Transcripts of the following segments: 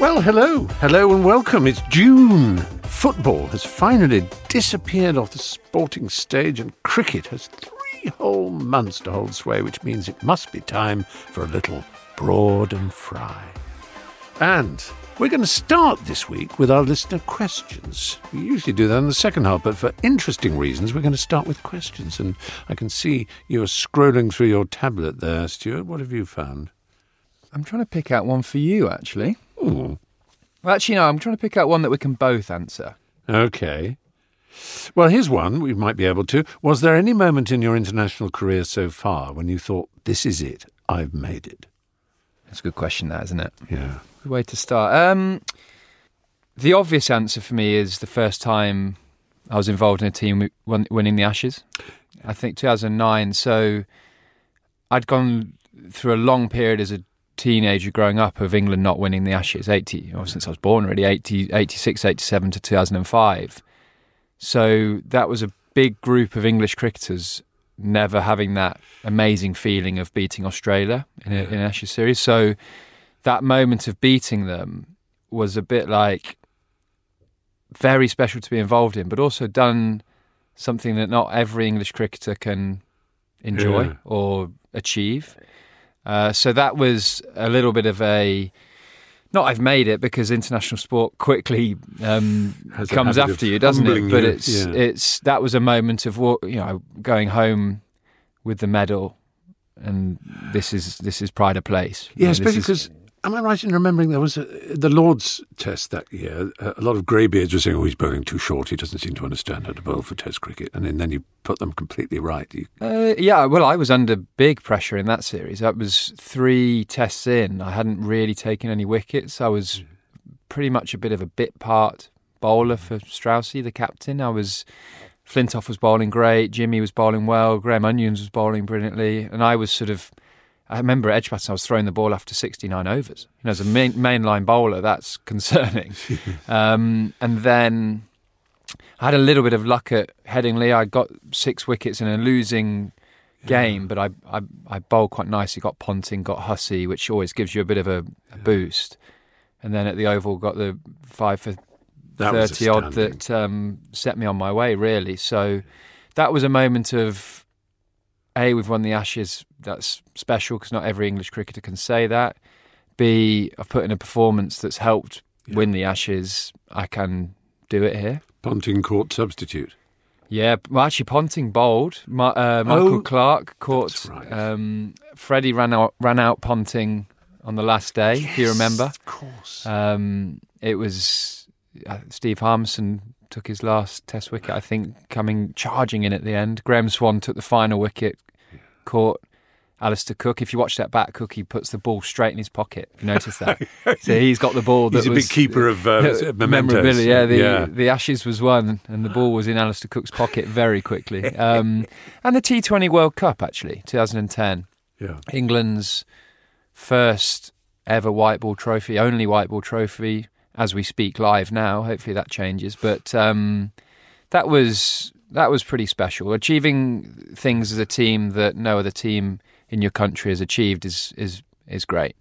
Well, hello, hello, and welcome. It's June. Football has finally disappeared off the sporting stage, and cricket has three whole months to hold sway, which means it must be time for a little broad and fry. And we're going to start this week with our listener questions. We usually do that in the second half, but for interesting reasons, we're going to start with questions. And I can see you're scrolling through your tablet there, Stuart. What have you found? I'm trying to pick out one for you, actually. Ooh. Well, actually, no, I'm trying to pick out one that we can both answer. Okay. Well, here's one we might be able to. Was there any moment in your international career so far when you thought, this is it, I've made it? That's a good question, that, isn't it? Yeah. Good way to start. Um, the obvious answer for me is the first time I was involved in a team winning the Ashes. I think 2009. So I'd gone through a long period as a teenager growing up of England not winning the Ashes, 80, or since I was born really, 80, 86, 87 to 2005. So that was a big group of English cricketers never having that amazing feeling of beating Australia in, a, in an Ashes series. So that moment of beating them was a bit like very special to be involved in, but also done something that not every English cricketer can enjoy Yeah. or achieve. Uh, so that was a little bit of a not I've made it because international sport quickly um, comes after you, doesn't it? But you, it's yeah. it's that was a moment of you know going home with the medal, and this is this is pride of place. You know, especially because, am I right in remembering there was a, the Lord's test that year? A lot of greybeards were saying, oh, he's bowling too short. He doesn't seem to understand how to bowl for Test cricket. And then, then you put them completely right. You, Uh, yeah, well, I was under big pressure in that series. That was three tests in. I hadn't really taken any wickets. I was pretty much a bit of a bit part bowler for Straussy, the captain. I was Flintoff was bowling great, Jimmy was bowling well, Graham Onions was bowling brilliantly, and I was sort of. I remember at Edgbaston, I was throwing the ball after 69 overs. You know, as a main, mainline bowler, that's concerning. um, and then I had a little bit of luck at Headingley. I got six wickets in a losing game, but I, I I bowled quite nicely. Got Ponting, got Hussey, which always gives you a bit of a, a boost. And then at the Oval, got the five for that thirty odd that um, set me on my way. Really, so that was a moment of a we've won the Ashes. That's special because not every English cricketer can say that. B I've put in a performance that's helped win the Ashes. I can do it here. Ponting caught substitute. Yeah, well, actually, Ponting bowled. Ma- uh, Michael Oh, Clarke caught. right. Um, Freddie ran out ran out Ponting on the last day, if you remember. Of course. Um, it was uh, Steve Harmison took his last Test wicket, I think, coming charging in at the end. Graeme Swann took the final wicket, caught Alastair Cook. If you watch that back, Cook he puts the ball straight in his pocket. You notice that? so he's got the ball. That He's a was, big keeper of uh, mementos. memorability. Yeah, the yeah. the Ashes was won, and the ball was in Alastair Cook's pocket very quickly. Um, and the T20 World Cup actually, 2010, yeah. England's first ever white ball trophy, only white ball trophy as we speak live now. Hopefully that changes, but um, that was that was pretty special. Achieving things as a team that no other team in your country has achieved is is is great.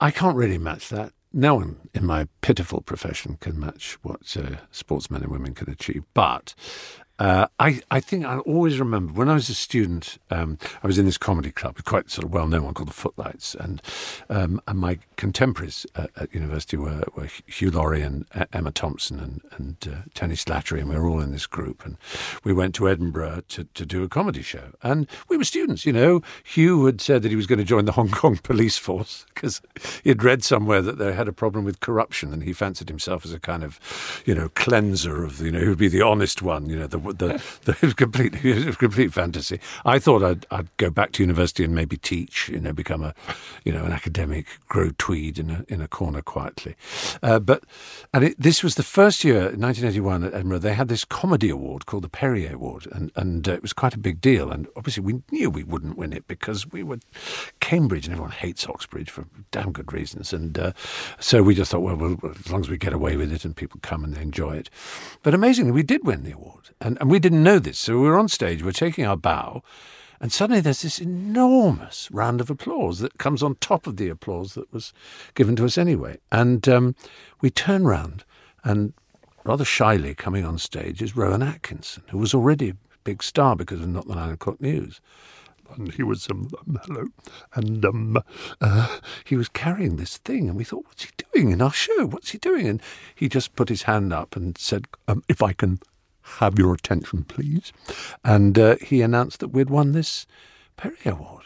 I can't really match that. No one in my pitiful profession can match what uh, sportsmen and women can achieve. But uh, I, I think I'll always remember when I was a student, um, I was in this comedy club, quite sort of well known one called the Footlights, and um, and my contemporaries at, at university were, were Hugh Laurie and uh, Emma Thompson and, and uh, Tony Slattery, and we were all in this group, and we went to Edinburgh to, to do a comedy show, and we were students, you know. Hugh had said that he was going to join the Hong Kong police force because he had read somewhere that they had a problem with corruption, and he fancied himself as a kind of, you know, cleanser of, you know, who'd be the honest one, you know, the the, the it was complete it was complete fantasy. I thought I'd I'd go back to university and maybe teach, you know, become a, you know, an academic, grow tweed in a in a corner quietly, uh, but and it, this was the first year, 1981 at Edinburgh. They had this comedy award called the Perrier Award, and and uh, it was quite a big deal. And obviously, we knew we wouldn't win it because we were Cambridge, and everyone hates Oxbridge for damn good reasons. And uh, so we just thought, well, well, as long as we get away with it and people come and they enjoy it. But amazingly, we did win the award, and and we didn't know this. So we were on stage, we're taking our bow. And suddenly there's this enormous round of applause that comes on top of the applause that was given to us anyway. And um, we turn round, and rather shyly coming on stage is Rowan Atkinson, who was already a big star because of Not the Nine O'Clock News. And he was, um, um, hello, and um, uh, he was carrying this thing, and we thought, what's he doing in our show? What's he doing? And he just put his hand up and said, um, if I can have your attention, please. And uh, he announced that we'd won this Perrier Award.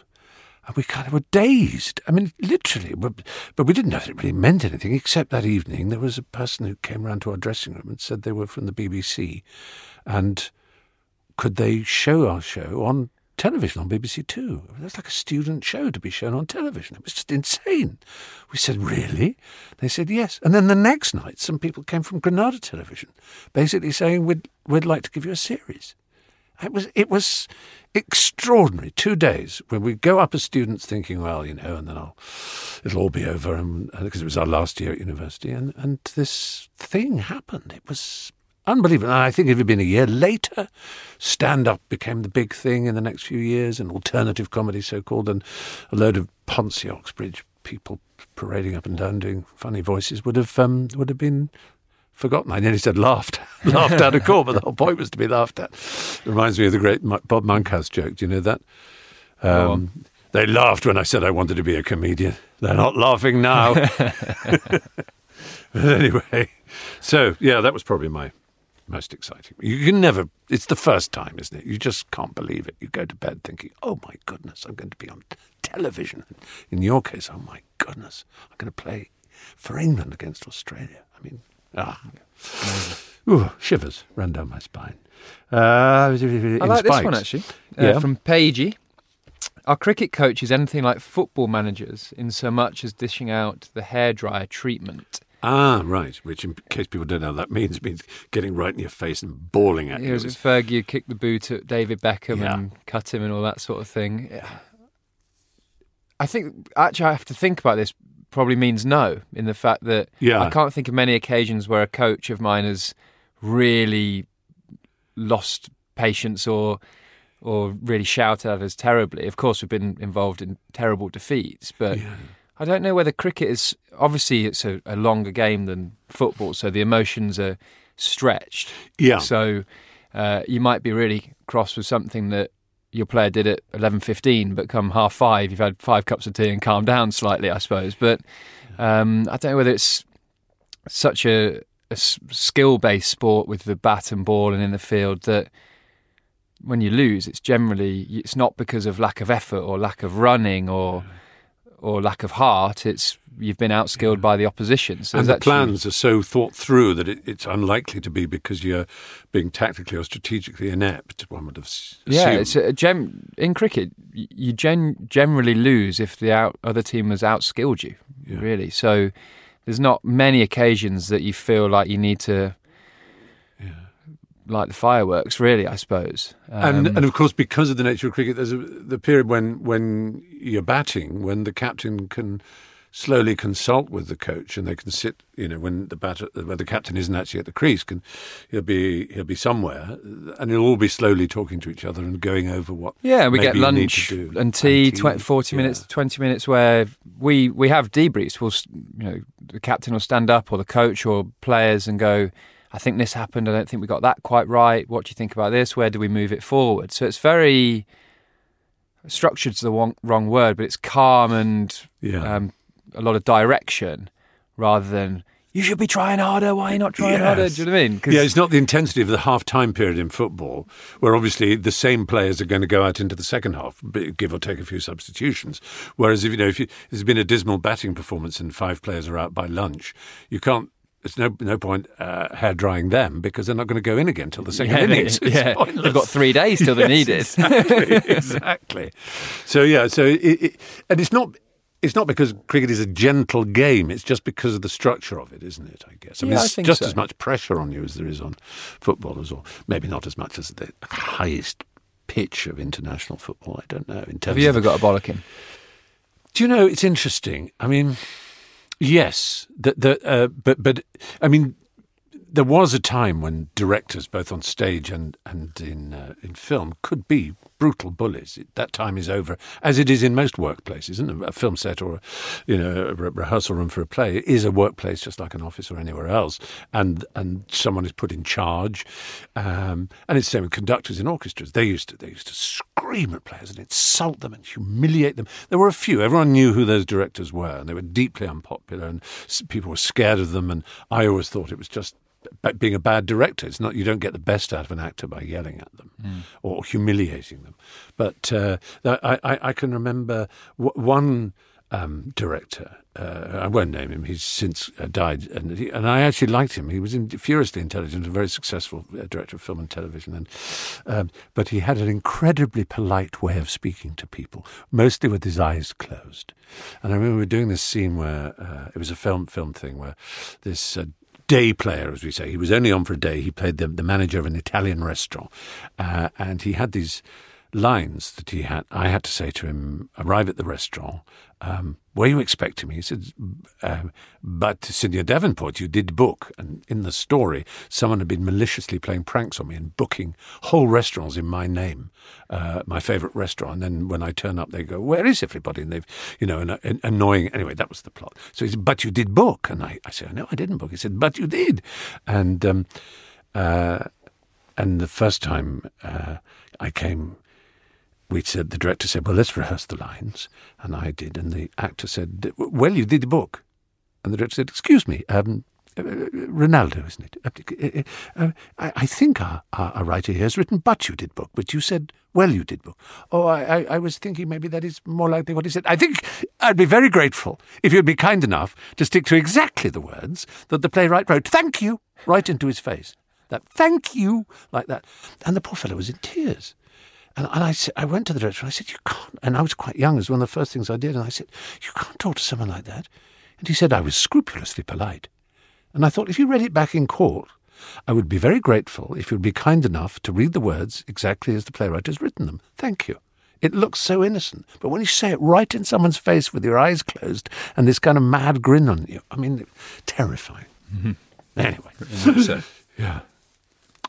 And we kind of were dazed. I mean, literally. But, but we didn't know that it really meant anything, except that evening there was a person who came round to our dressing room and said they were from the BBC. And could they show our show on television on BBC Two. It was like a student show to be shown on television. It was just insane. We said, Really? They said, Yes. And then the next night, some people came from Granada Television, basically saying, We'd, we'd like to give you a series. It was, it was extraordinary. Two days when we go up as students thinking, well, you know, and then I'll, it'll all be over, and uh, because it was our last year at university, and, and this thing happened. It was Unbelievable. And I think if it had been a year later, stand up became the big thing in the next few years, and alternative comedy, so called, and a load of Ponce Oxbridge people parading up and down doing funny voices would have um, would have been forgotten. I nearly said laughed, laughed out of court, but the whole point was to be laughed at. It reminds me of the great Bob Monkhouse joke. Do you know that? Um, they laughed when I said I wanted to be a comedian. They're not laughing now. but anyway, so yeah, that was probably my most exciting. You can never, it's the first time, isn't it? You just can't believe it. You go to bed thinking, oh my goodness, I'm going to be on television. In your case, oh my goodness, I'm going to play for England against Australia. I mean, ah. Ooh, shivers ran down my spine. Uh, I like spikes. this one actually. Uh, yeah. From Pagey. Are cricket coaches anything like football managers in so much as dishing out the hairdryer treatment? Ah, right. Which, in case people don't know, that means means getting right in your face and bawling at you. It was Fergie kicked the boot at David Beckham yeah. and cut him and all that sort of thing. Yeah. I think actually I have to think about this. Probably means no, in the fact that yeah. I can't think of many occasions where a coach of mine has really lost patience or or really shouted at us terribly. Of course, we've been involved in terrible defeats, but. Yeah I don't know whether cricket is obviously it's a, a, longer game than football, so the emotions are stretched. Yeah. So uh, you might be really cross with something that your player did at eleven fifteen, but come half five, you've had five cups of tea and calmed down slightly, I suppose. But um, I don't know whether it's such a, a skill based sport with the bat and ball and in the field that when you lose, it's generally it's not because of lack of effort or lack of running or. Yeah or lack of heart. It's you've been outskilled yeah. by the opposition. So and the actually... plans are so thought through that it, it's unlikely to be because you're being tactically or strategically inept. One would have assumed. Yeah, it's a gem in cricket. You gen, generally lose if the out, other team has outskilled you. Yeah. Really, so there's not many occasions that you feel like you need to like the fireworks, really. I suppose. Um, and and of course, because of the nature of cricket, there's a, the period when when you're batting, when the captain can slowly consult with the coach, and they can sit. You know, when the batter, when the captain isn't actually at the crease, can he'll be he'll be somewhere, and he'll all be slowly talking to each other and going over what. Yeah, we get lunch and tea, and tea 20, 40 yeah. minutes, twenty minutes, where we we have debriefs. We'll you know the captain will stand up, or the coach, or players, and go I think this happened. I don't think we got that quite right. What do you think about this? Where do we move it forward? So it's very structured's the wrong, wrong word, but it's calm and yeah. um, a lot of direction rather than you should be trying harder. Why are you not trying yes. harder? Do you know what I mean? Yeah, it's not the intensity of the half time period in football, where obviously the same players are going to go out into the second half, give or take a few substitutions. Whereas if you know if you, there's been a dismal batting performance and five players are out by lunch, you can't there's no no point uh, hair drying them because they're not going to go in again till the second yeah, innings. They, yeah, pointless. they've got three days till they need it. Exactly, exactly. So yeah, so it, it, and it's not. It's not because cricket is a gentle game. It's just because of the structure of it, isn't it? I guess. I mean, yeah, it's just so. as much pressure on you as there is on footballers, or maybe not as much as the highest pitch of international football. I don't know. Have you ever got a bollocking? Do you know? It's interesting. I mean, Yes, the, the, uh, but but I mean, there was a time when directors, both on stage and and in uh, in film, could be brutal bullies. That time is over, as it is in most workplaces. Isn't it? A film set or, you know, a rehearsal room for a play is a workplace just like an office or anywhere else, and and someone is put in charge. Um, and it's the same with conductors in orchestras. They used to they used to scream at players and insult them and humiliate them. There were a few. Everyone knew who those directors were, and they were deeply unpopular, and people were scared of them. And I always thought it was just being a bad director. It's not you don't get the best out of an actor by yelling at them mm. or humiliating them. But uh, I, I, I, can remember one um, director. Uh, I won't name him. He's since uh, died, and he, and I actually liked him. He was in, furiously intelligent, a very successful uh, director of film and television. And um, but he had an incredibly polite way of speaking to people, mostly with his eyes closed. And I remember we were doing this scene where uh, it was a film film thing where this uh, day player, as we say. He was only on for a day. He played the, the manager of an Italian restaurant, uh, and he had these lines that he had. I had to say to him, arrive at the restaurant. Um, were you expecting me? He said, uh, but Signor Davenport, you did book. And in the story, someone had been maliciously playing pranks on me and booking whole restaurants in my name, uh, my favourite restaurant. And then when I turn up, they go, where is everybody? And they've, you know, an, an annoying. Anyway, that was the plot. So he said, but you did book. And I, I said, no, I didn't book. He said, but you did. And, um, uh, and the first time uh, I came we said the director said, "Well, let's rehearse the lines," and I did, and the actor said, "Well, you did the book," and the director said, "Excuse me." Um, uh, Ronaldo, isn't it? Uh, uh, I, I, think our, our, our, writer here has written, but you did book, but you said, well, you did book. Oh, I, I, was thinking maybe that is more likely what he said. I think I'd be very grateful if you'd be kind enough to stick to exactly the words that the playwright wrote. Thank you, right into his face. That thank you, like that. And the poor fellow was in tears. And, and I, I went to the director and I said, You can't. And I was quite young, it was one of the first things I did. And I said, You can't talk to someone like that. And he said, I was scrupulously polite. And I thought, if you read it back in court, I would be very grateful if you'd be kind enough to read the words exactly as the playwright has written them. Thank you. It looks so innocent. But when you say it right in someone's face with your eyes closed and this kind of mad grin on you, I mean, terrifying. Mm-hmm. Anyway. so. yeah.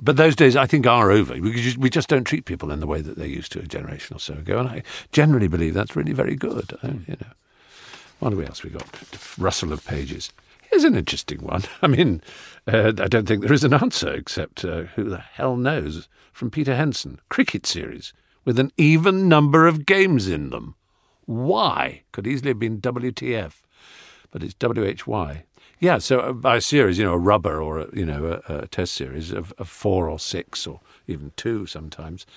But those days, I think, are over. We just, we just don't treat people in the way that they used to a generation or so ago, and I generally believe that's really very good. I, you know, what else we got? Rustle of pages. Here's an interesting one. I mean, uh, I don't think there is an answer except uh, who the hell knows from Peter Henson. Cricket series with an even number of games in them. Why? Could easily have been WTF, but it's WHY. Yeah, so by a series, you know, a rubber or a, you know a, a test series of, of, four or six or even two sometimes,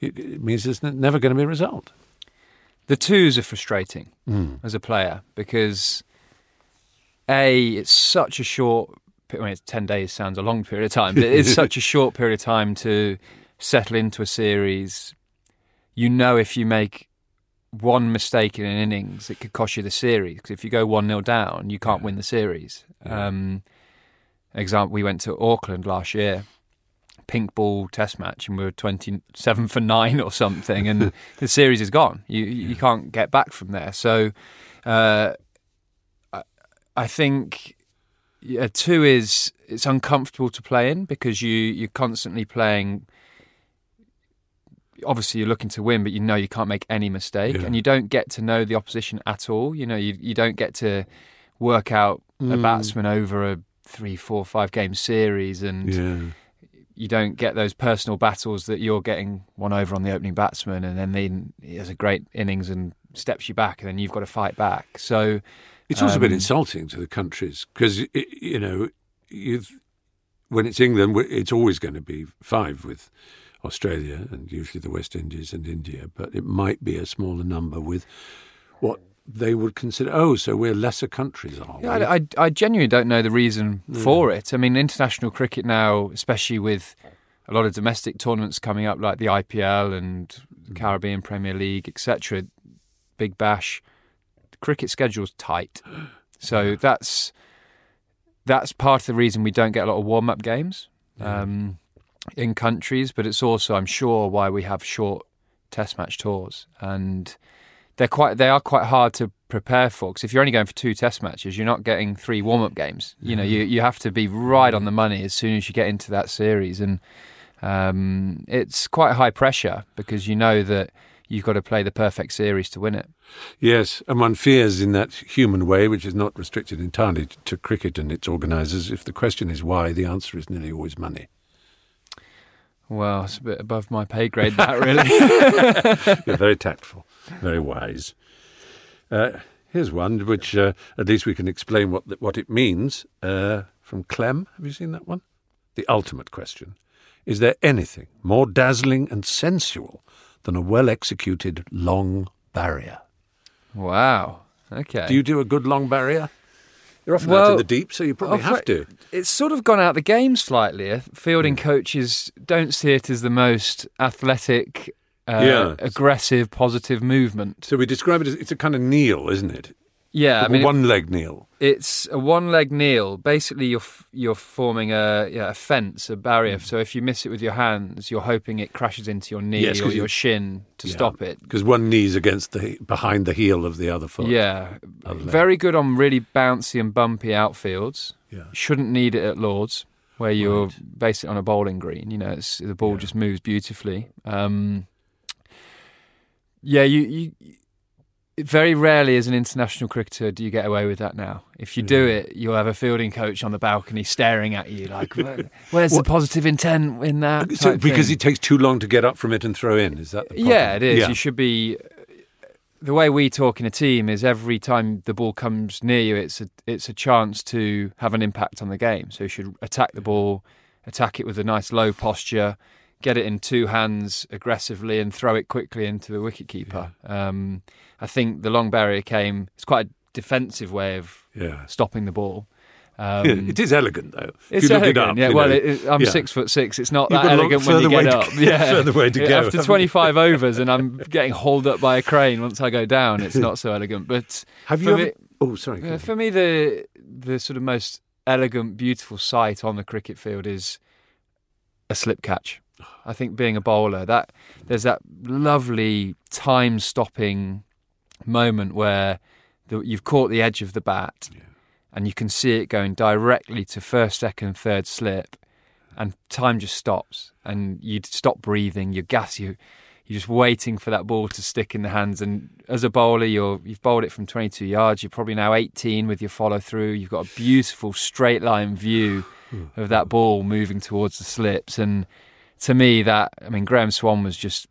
it, it means there's never going to be a result. The twos are frustrating mm. as a player because a it's such a short. I mean, it's ten days sounds a long period of time, but it is such a short period of time to settle into a series. You know, if you make one mistake in an innings, it could cost you the series. Because if you go 1 0 down, you can't win the series. Yeah. Um, example, we went to Auckland last year, pink ball test match, and we were 27 for 9 or something, and the series is gone. You, yeah. you can't get back from there. So uh, I, I think. Yeah, two is it's uncomfortable to play in because you you're constantly playing obviously you're looking to win, but you know you can't make any mistake, yeah. and you don't get to know the opposition at all. You know, you you don't get to work out mm. a batsman over a three, four, five game series, and yeah. you don't get those personal battles that you're getting one over on the opening batsman, and then then he has a great innings and steps you back, and then you've got to fight back. So it's also um, been insulting to the countries because you know you've when it's England, it's always going to be five with Australia and usually the West Indies and India, but it might be a smaller number with what they would consider. Oh, so we're lesser countries, are we? Yeah, I, I, genuinely don't know the reason for it. I mean, international cricket now, especially with a lot of domestic tournaments coming up, like the IPL and mm. Caribbean Premier League, etc. Big Bash, the cricket schedule's tight, so that's that's part of the reason we don't get a lot of warm up games. Yeah. Um, in countries, but it's also, I'm sure, why we have short test match tours, and they're quite they are quite hard to prepare for. Because if you're only going for two test matches, you're not getting three warm up games. You know, you, you have to be right on the money as soon as you get into that series. And um, it's quite high pressure because you know that you've got to play the perfect series to win it. Yes, and one fears in that human way, which is not restricted entirely to cricket and its organisers, if the question is why, the answer is nearly always money. Well, it's a bit above my pay grade, that really. You're very tactful, very wise. Uh, here's one which uh, at least we can explain what the, what it means uh, from Clem. Have you seen that one? The ultimate question: Is there anything more dazzling and sensual than a well executed long barrier? wow. Okay. Do you do a good long barrier? You're often out Well, in the deep, so you probably have to. It's sort of gone out the game slightly. Uh, Fielding Hmm. coaches don't see it as the most athletic, uh, Yeah. aggressive, positive movement. So we describe it as it's a kind of kneel, isn't it? Yeah, I mean, one leg kneel. it's a one-leg kneel. Basically, you're you're forming a yeah, a fence, a barrier. Hmm. So if you miss it with your hands, you're hoping it crashes into your knee Yes, or your you- shin to Yeah. stop it. Because one knee's against the behind the heel of the other foot. Yeah, Other very good on really bouncy and bumpy outfields. Yeah. Shouldn't need it at Lords, where you're Right. basically on a bowling green. You know, it's, the ball Yeah. just moves beautifully. Um, yeah, you, you very rarely as an international cricketer do you get away with that now. If you do mm. it, you'll have a fielding coach on the balcony staring at you like, "Where- "Where's the positive intent in that?" So, because thing. it takes too long to get up from it and throw in. Is that the problem? Yeah, it is. Yeah. You should be. The way we talk in a team is every time the ball comes near you, it's a it's a chance to have an impact on the game. So you should attack the ball, attack it with a nice low posture, get it in two hands aggressively, and throw it quickly into the wicket keeper. Um, I think the long barrier came. It's quite a defensive way of yeah. stopping the ball. Um, it is elegant though. If it's you look elegant, it up, yeah. well, it, I'm yeah. six foot six. It's not You've that got a lot elegant when you get up. yeah, further way to go, After 25 overs, and I'm getting hauled up by a crane once I go down. It's not so elegant. But Have you ever? me- oh, sorry. uh, for me, the the sort of most elegant, beautiful sight on the cricket field is a slip catch. I think being a bowler, that there's that lovely time-stopping moment where the, you've caught the edge of the bat, and you can see it going directly to first, second, third slip, and time just stops, and you stop breathing. You gas you. You're just waiting for that ball to stick in the hands, and as a bowler, you're you've bowled it from 22 yards. You're probably now 18 with your follow through. You've got a beautiful straight line view of that ball moving towards the slips, and to me, that I mean, Graeme Swann was just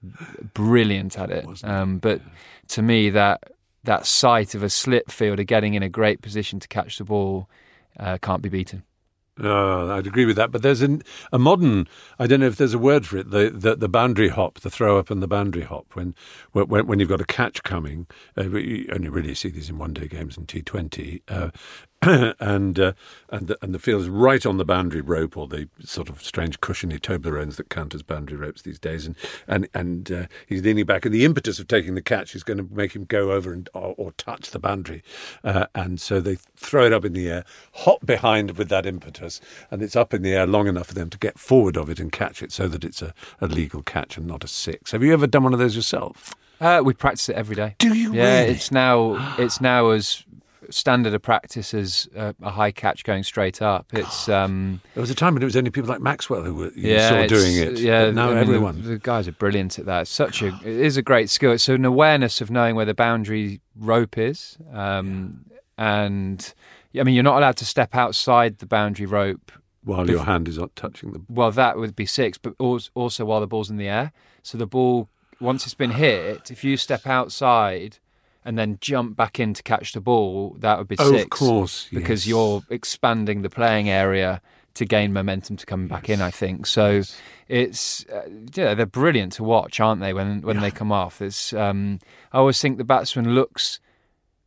brilliant at it. Um, but to me, that that sight of a slip fielder getting in a great position to catch the ball uh, can't be beaten. Uh, I'd agree with that. But there's an, a modern, I don't know if there's a word for it, the, the, the boundary hop, the throw up and the boundary hop. When when, when you've got a catch coming, uh, you only really see these in one day games and T20. Uh, and uh, and the, and the field is right on the boundary rope or the sort of strange cushiony Toblerones that count as boundary ropes these days, and and and uh, he's leaning back, and the impetus of taking the catch is going to make him go over and or, or touch the boundary, uh, and so they throw it up in the air, hop behind with that impetus, and it's up in the air long enough for them to get forward of it and catch it, so that it's a, a legal catch and not a six. Have you ever done one of those yourself? Uh, we practice it every day. Do you Yeah, really? it's now it's now as standard of practice as a, a high catch going straight up. It's um, There was a time when it was only people like Maxwell who were you yeah, saw doing it. Yeah, but now I mean, everyone. The, guys are brilliant at that. It's such a it is a great skill. It's an awareness of knowing where the boundary rope is, um, and I mean you're not allowed to step outside the boundary rope. while your hand is not touching the. Well, that would be six, but also while the ball's in the air. So the ball, once it's been hit, if you step outside and then jump back in to catch the ball, that would be Oh, six. of course, because yes. you're expanding the playing area to gain momentum to come back in. I think so. It's uh, yeah, they're brilliant to watch, aren't they? When when they come off, it's um, I always think the batsman looks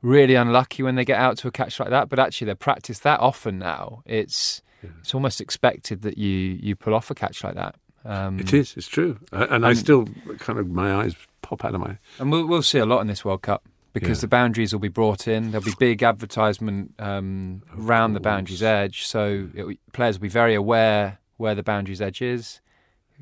really unlucky when they get out to a catch like that, but actually they practice that often now. It's it's almost expected that you you pull off a catch like that. Um, It is. It's true, Uh, and I still kind of my eyes pop out of my. And we'll, we'll see a lot in this World Cup because Yeah. the boundaries will be brought in. There'll be big advertisement um, around the boundaries edge, so it, players will be very aware where the boundaries edge is,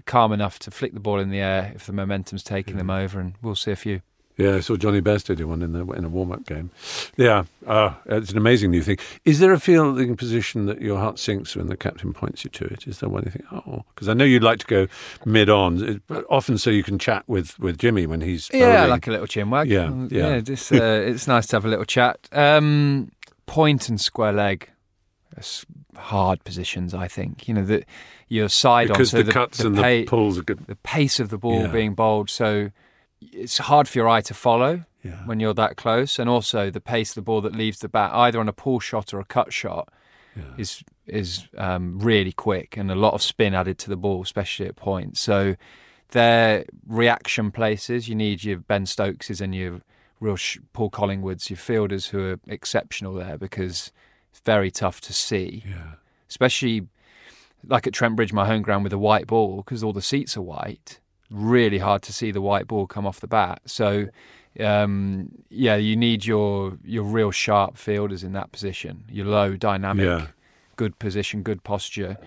calm enough to flick the ball in the air if the momentum's taking them over, and we'll see a few. Yeah, I saw Jonny Bairstow do one in the in a warm up game. Yeah, uh, it's an amazing new thing. Is there a fielding position that your heart sinks when the captain points you to it? Is there one you think, oh, because I know you'd like to go mid on, but often so you can chat with, with Jimmy when he's Yeah, bowling. like a little chin wag. Yeah, Mm, yeah. just, uh, it's nice to have a little chat. Um, point and square leg, hard positions. I think you know that your side because on the, so cuts the, and the pulls are good. the pace of the ball Yeah. being bowled. So it's hard for your eye to follow Yeah. when you're that close, and also the pace of the ball that leaves the bat, either on a pull shot or a cut shot, Yeah. is is um, really quick and a lot of spin added to the ball, especially at points. So they're reaction places. You need your Ben Stokeses and your real sh- Paul Collingwoods, your fielders who are exceptional there because it's very tough to see Yeah. especially like at Trent Bridge, my home ground, with a white ball because all the seats are white. Really hard to see the white ball come off the bat. So, um, yeah, you need your your real sharp fielders in that position. Your low, dynamic, Yeah. good position, good posture.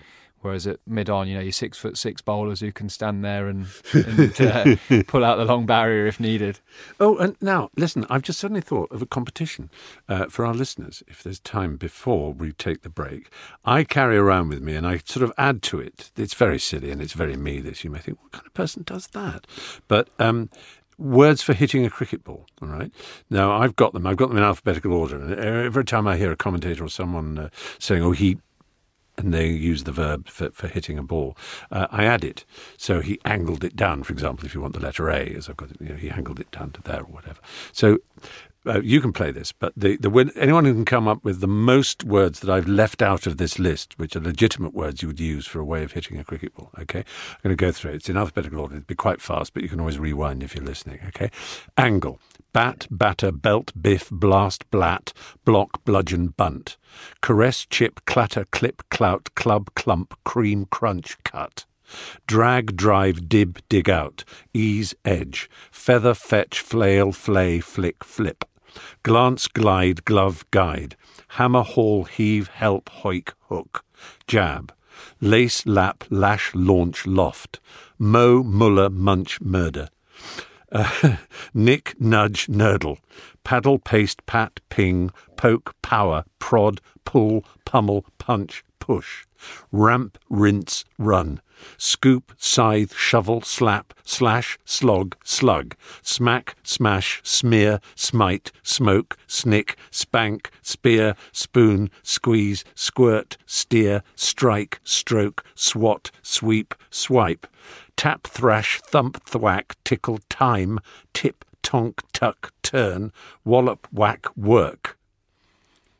Whereas at mid on, you know, your six foot six bowlers who can stand there and, and uh, pull out the long barrier if needed. Oh, and now listen. I've just suddenly thought of a competition uh, for our listeners. If there's time before we take the break, I carry around with me, and I sort of add to it. It's very silly and it's very me. This you may think, what kind of person does that? But um, words for hitting a cricket ball. All right. Now I've got them. I've got them in alphabetical order. And every time I hear a commentator or someone uh, saying, "Oh, he," and they use the verb for, for hitting a ball, uh, I add it. So he angled it down, for example, if you want the letter A, as I've got it, you know, he angled it down to there or whatever. So uh, you can play this, but the, the win- anyone who can come up with the most words that I've left out of this list, which are legitimate words you would use for a way of hitting a cricket ball, okay? I'm going to go through it. It's in alphabetical order. It'd be quite fast, but you can always rewind if you're listening, okay? Angle. Bat, batter, belt, biff, blast, blat, block, bludgeon, bunt. Caress, chip, clatter, clip, clout, club, clump, cream, crunch, cut. Drag, drive, dib, dig out. Ease, edge. Feather, fetch, flail, flay, flick, flip. Glance, glide, glove, guide. Hammer, haul, heave, help, hoik, hook. Jab. Lace, lap, lash, launch, loft. Mow, muller, munch, murder. Uh, nick, nudge, nurdle. Paddle, paste, pat, ping, poke, power, prod, pull, pummel, punch, push. Ramp, rinse, run. Scoop, scythe, shovel, slap, slash, slog, slug. Smack, smash, smear, smite, smoke, snick, spank, spear, spoon, squeeze, squirt, steer, strike, stroke, swat, sweep, swipe. Tap, thrash, thump, thwack, tickle, time, tip, tonk, tuck, turn, wallop, whack, work.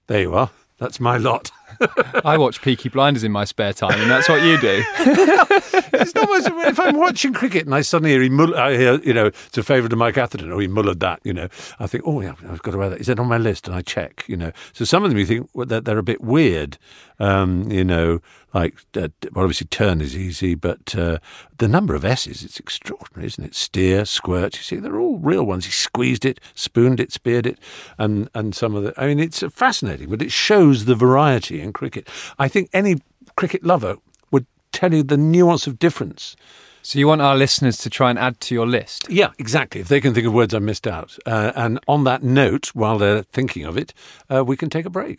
There you are. That's my lot. I watch Peaky Blinders in my spare time, and that's what you do. it's almost if I'm watching cricket and I suddenly hear he mull- I hear, you know, it's a favourite of Mike Atherton, or he mullered that, you know, I think, oh yeah, I've got to wear that. Is that on my list? And I check, you know. So some of them you think well, they're, they're a bit weird, um, you know, like uh, well, obviously turn is easy, but uh, the number of S's it's extraordinary, isn't it? Steer, squirt. You see, they're all real ones. He squeezed it, spooned it, speared it, and and some of the. I mean, it's fascinating, but it shows the variety in cricket. I think any cricket lover would tell you the nuance of difference. So you want our listeners to try and add to your list? Yeah, exactly. If they can think of words I missed out. Uh, and on that note, while they're thinking of it, uh, we can take a break.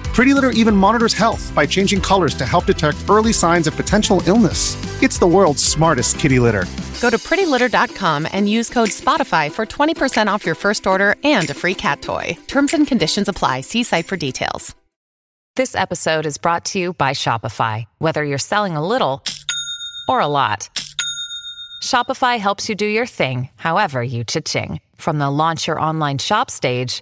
Pretty Litter even monitors health by changing colors to help detect early signs of potential illness. It's the world's smartest kitty litter. Go to prettylitter.com and use code SPOTIFY for 20% off your first order and a free cat toy. Terms and conditions apply. See site for details. This episode is brought to you by Shopify. Whether you're selling a little or a lot, Shopify helps you do your thing, however you cha-ching. From the launch your online shop stage,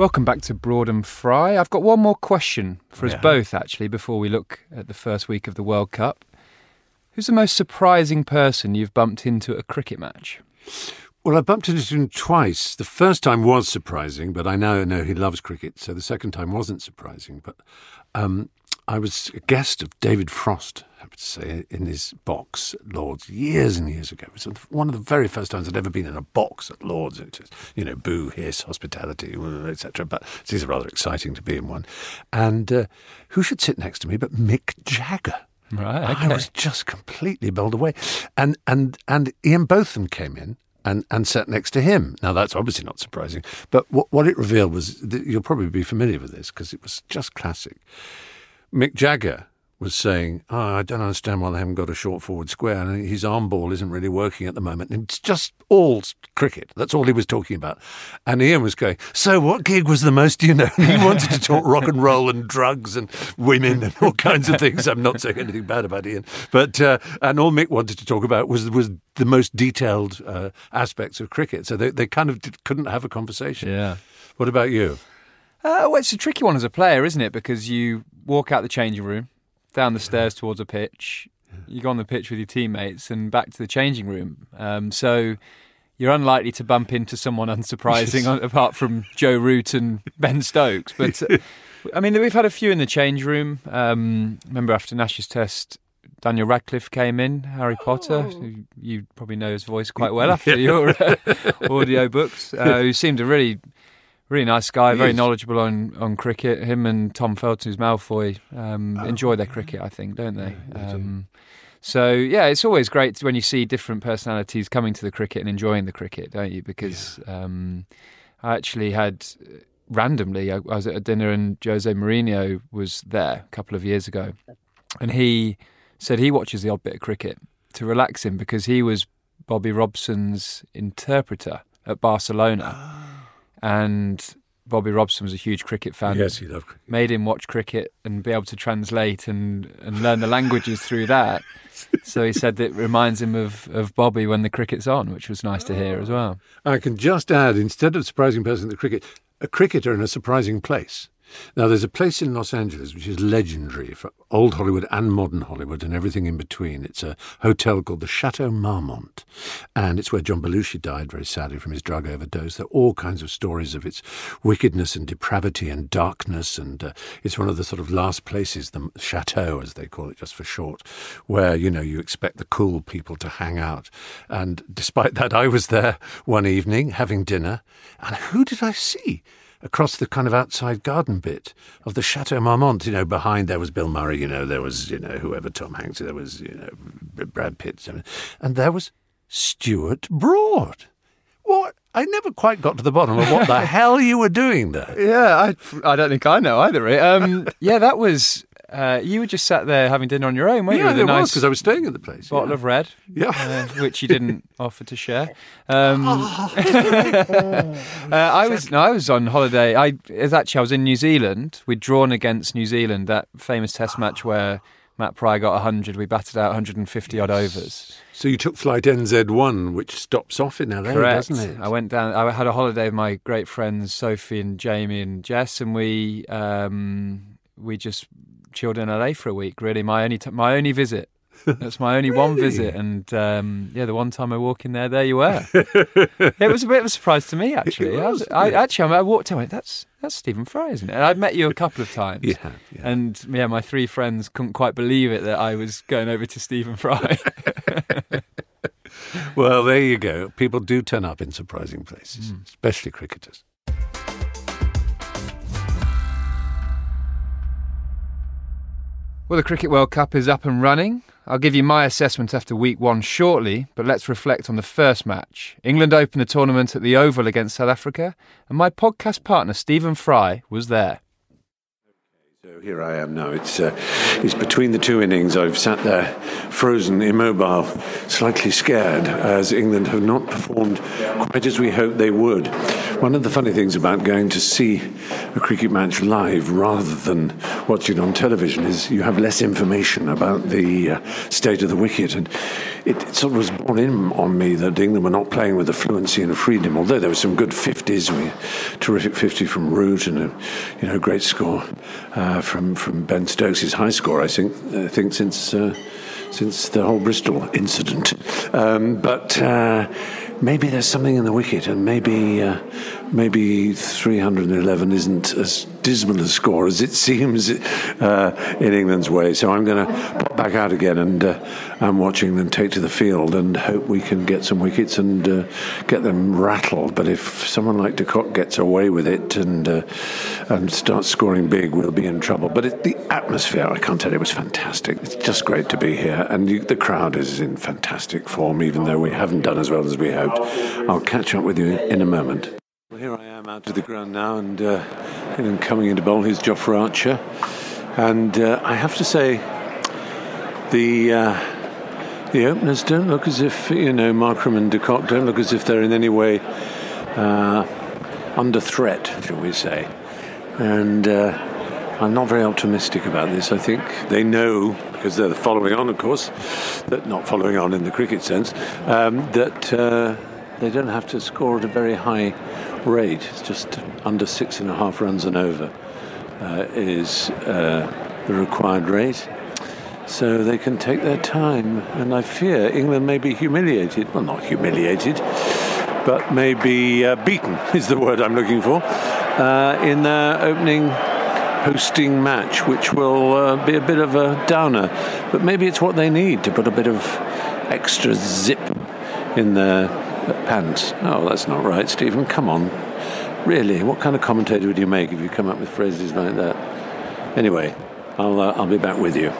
Welcome back to Broad and Fry. I've got one more question for us Yeah. both, actually, before we look at the first week of the World Cup. Who's the most surprising person you've bumped into at a cricket match? Well, I bumped into him twice. The first time was surprising, but I now know he loves cricket, so the second time wasn't surprising. But um, I was a guest of David Frost, I would say, in his box at Lords years and years ago. It was one of the very first times I'd ever been in a box at Lords. It was, you know, boo, hiss, hospitality, etc. But it's rather exciting to be in one. And uh, who should sit next to me but Mick Jagger? Right, I okay. was just completely bowled away. And and and Ian Botham came in and, and sat next to him. Now that's obviously not surprising, but what what it revealed was that you'll probably be familiar with this because it was just classic. Mick Jagger was saying, oh, I don't understand why they haven't got a short forward square. And his arm ball isn't really working at the moment. It's just all cricket. That's all he was talking about. And Ian was going, So what gig was the most, you know? He wanted to talk rock and roll and drugs and women and all kinds of things. I'm not saying anything bad about Ian. But, uh, and all Mick wanted to talk about was, was the most detailed uh, aspects of cricket. So they, they kind of did, couldn't have a conversation. Yeah. What about you? Uh, well, it's a tricky one as a player, isn't it? Because you walk out the changing room, down the stairs towards a pitch, you go on the pitch with your teammates, and back to the changing room. Um, so you're unlikely to bump into someone unsurprising apart from Joe Root and Ben Stokes. But uh, I mean, we've had a few in the change room. Um, remember after Nash's test. Daniel Radcliffe came in, Harry Potter. who You probably know his voice quite well after your uh, audio books. Uh, who seemed a really Really nice guy, He very is. knowledgeable on, on cricket. Him and Tom Felton, who's Malfoy, um, enjoy their cricket, I think, don't they? Um, so yeah, it's always great when you see different personalities coming to the cricket and enjoying the cricket, don't you? Because um, I actually had randomly, I, I was at a dinner and Jose Mourinho was there a couple of years ago, and he said he watches the odd bit of cricket to relax him because he was Bobby Robson's interpreter at Barcelona and Bobby Robson was a huge cricket fan. Yes, he loved cricket. Made him watch cricket and be able to translate and, and learn the languages through that. So he said it reminds him of, of Bobby when the cricket's on, which was nice to hear as ah. well. I can just add, instead of surprising person at the cricket, a cricketer in a surprising place. Now, there's a place in Los Angeles which is legendary for old Hollywood and modern Hollywood and everything in between. It's a hotel called the Chateau Marmont, and it's where John Belushi died very sadly from his drug overdose. There are all kinds of stories of its wickedness and depravity and darkness, and uh, it's one of the sort of last places, the chateau as they call it, just for short, where you know you expect the cool people to hang out. And despite that, I was there one evening having dinner, and who did I see? Across the kind of outside garden bit of the Chateau Marmont. You know, behind there was Bill Murray. You know, there was you know whoever Tom Hanks. There was you know Brad Pitt, and there was Stuart Broad. What? I never quite got to the bottom of what the hell you were doing there. Yeah, I, I don't think I know either. Um, yeah, that was. Uh, you were just sat there having dinner on your own, weren't you? yeah, a there was nice because I was staying at the place. bottle yeah. of red, Yeah. uh, which you didn't offer to share. Um, uh, I was no, I was on holiday. I actually I was in New Zealand. We'd drawn against New Zealand that famous Test match where Matt Prior got hundred. We batted out 150 odd overs. So you took flight NZ1, which stops off in LA, Correct. doesn't it? I went down. I had a holiday with my great friends Sophie and Jamie and Jess, and we um, we just in LA for a week. Really, my only t- my only visit That's my only one visit, and um, yeah, the one time I walk in there, there you were. it was a bit of a surprise to me, actually. It I, was, was, I actually, I walked in, I went, "That's that's Stephen Fry, isn't it?" And I'd met you a couple of times. Have, yeah. And yeah, my three friends couldn't quite believe it that I was going over to Stephen Fry. Well, there you go. People do turn up in surprising places, Hmm. especially cricketers. Well, the Cricket World Cup is up and running. I'll give you my assessment after week one shortly, but let's reflect on the first match. England opened the tournament at the Oval against South Africa, and my podcast partner Stephen Fry was there. So here I am now. It's uh, it's between the two innings. I've sat there, frozen, immobile, slightly scared, as England have not performed quite as we hoped they would. One of the funny things about going to see a cricket match live rather than watch it on television is you have less information about the uh, state of the wicket, and it, it sort of was borne in on me that England were not playing with the fluency and freedom. Although there were some good fifties, terrific fifty from Root and a you know great score uh, from from Ben Stokes' high score. I think I think since. Uh, since the whole Bristol incident, um, but uh, maybe there's something in the wicket, and maybe uh, maybe 311 isn't as dismal a score as it seems uh, in England's way. So I'm going to pop back out again, and uh, I'm watching them take to the field, and hope we can get some wickets and uh, get them rattled. But if someone like De Kock gets away with it and uh, and starts scoring big, we'll be in trouble. But it, the atmosphere, I can't tell you, was fantastic. It's just great to be here, and you, the crowd is in fantastic form, even though we haven't done as well as we hoped. I'll catch up with you in a moment. Well, here I am out to the ground now, and, uh, and coming into bowl, here's Jofra Archer. And uh, I have to say, the uh, the openers don't look as if, you know, Markram and De Kock don't look as if they're in any way uh, under threat, shall we say. And uh, I'm not very optimistic about this. I think they know, because they're following on, of course, that not following on in the cricket sense, um, that uh, they don't have to score at a very high rate. It's just under six and a half runs and over uh, is uh, the required rate. So they can take their time. And I fear England may be humiliated. Well, not humiliated, but maybe uh, beaten is the word I'm looking for uh, in their opening hosting match, which will uh, be a bit of a downer. But maybe it's what they need to put a bit of extra zip in their pants. Oh, that's not right, Stephen. Come on. Really, what kind of commentator would you make if you come up with phrases like that? Anyway, I'll, uh, I'll be back with you.